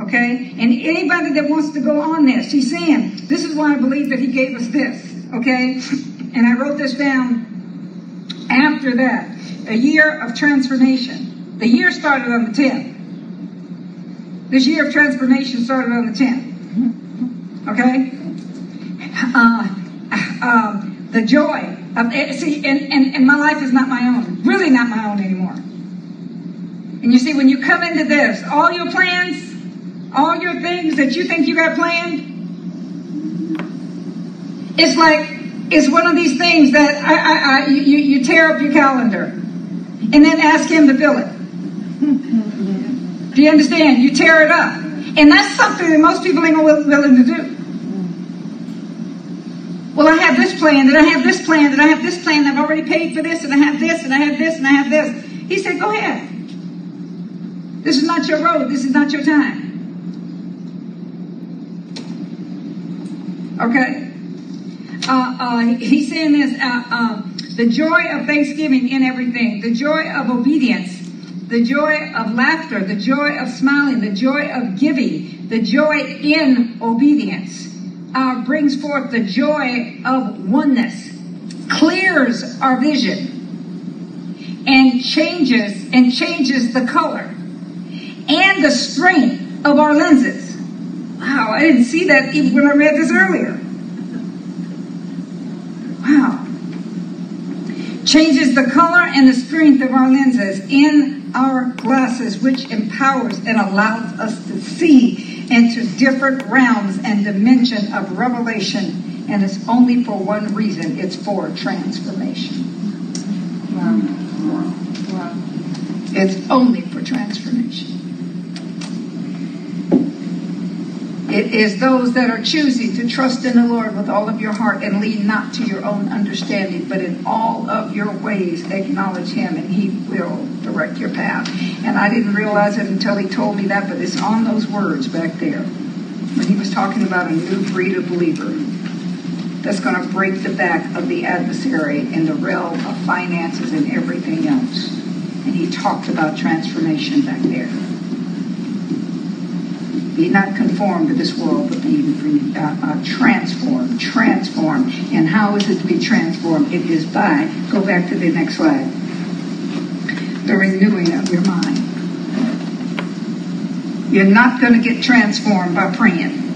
Okay? And anybody that wants to go on this, he's saying, this is why I believe that he gave us this. Okay? And I wrote this down after that. A year of transformation. The year started on the 10th. This year of transformation started on the 10th. Okay? Uh, um, the joy of see, and, and, and my life is not my own. Really not my own anymore. And you see, when you come into this, all your plans, all your things that you think you got planned, it's like it's one of these things that I, I, I you, you tear up your calendar and then ask him to fill it. Do you understand? You tear it up. And that's something that most people ain't willing to do. Well, I have this plan, and I have this plan, and I have this plan, I've already paid for this, and I have this, and I have this, and I have this. He said, Go ahead. This is not your road, this is not your time. Okay? Uh, uh, he's saying this uh, um, the joy of thanksgiving in everything, the joy of obedience, the joy of laughter, the joy of smiling, the joy of giving, the joy in obedience uh, brings forth the joy of oneness, clears our vision, and changes and changes the color and the strength of our lenses. Wow, I didn't see that even when I read this earlier. Wow. Changes the color and the strength of our lenses in our glasses, which empowers and allows us to see into different realms and dimension of revelation. And it's only for one reason it's for transformation. Wow. Wow. It's only for transformation. It is those that are choosing to trust in the Lord with all of your heart and lean not to your own understanding, but in all of your ways acknowledge Him and He will direct your path. And I didn't realize it until He told me that, but it's on those words back there when He was talking about a new breed of believer that's going to break the back of the adversary in the realm of finances and everything else. And He talked about transformation back there. Be not conformed to this world, but be uh, uh, transformed. Transformed. And how is it to be transformed? It is by, go back to the next slide, the renewing of your mind. You're not going to get transformed by praying.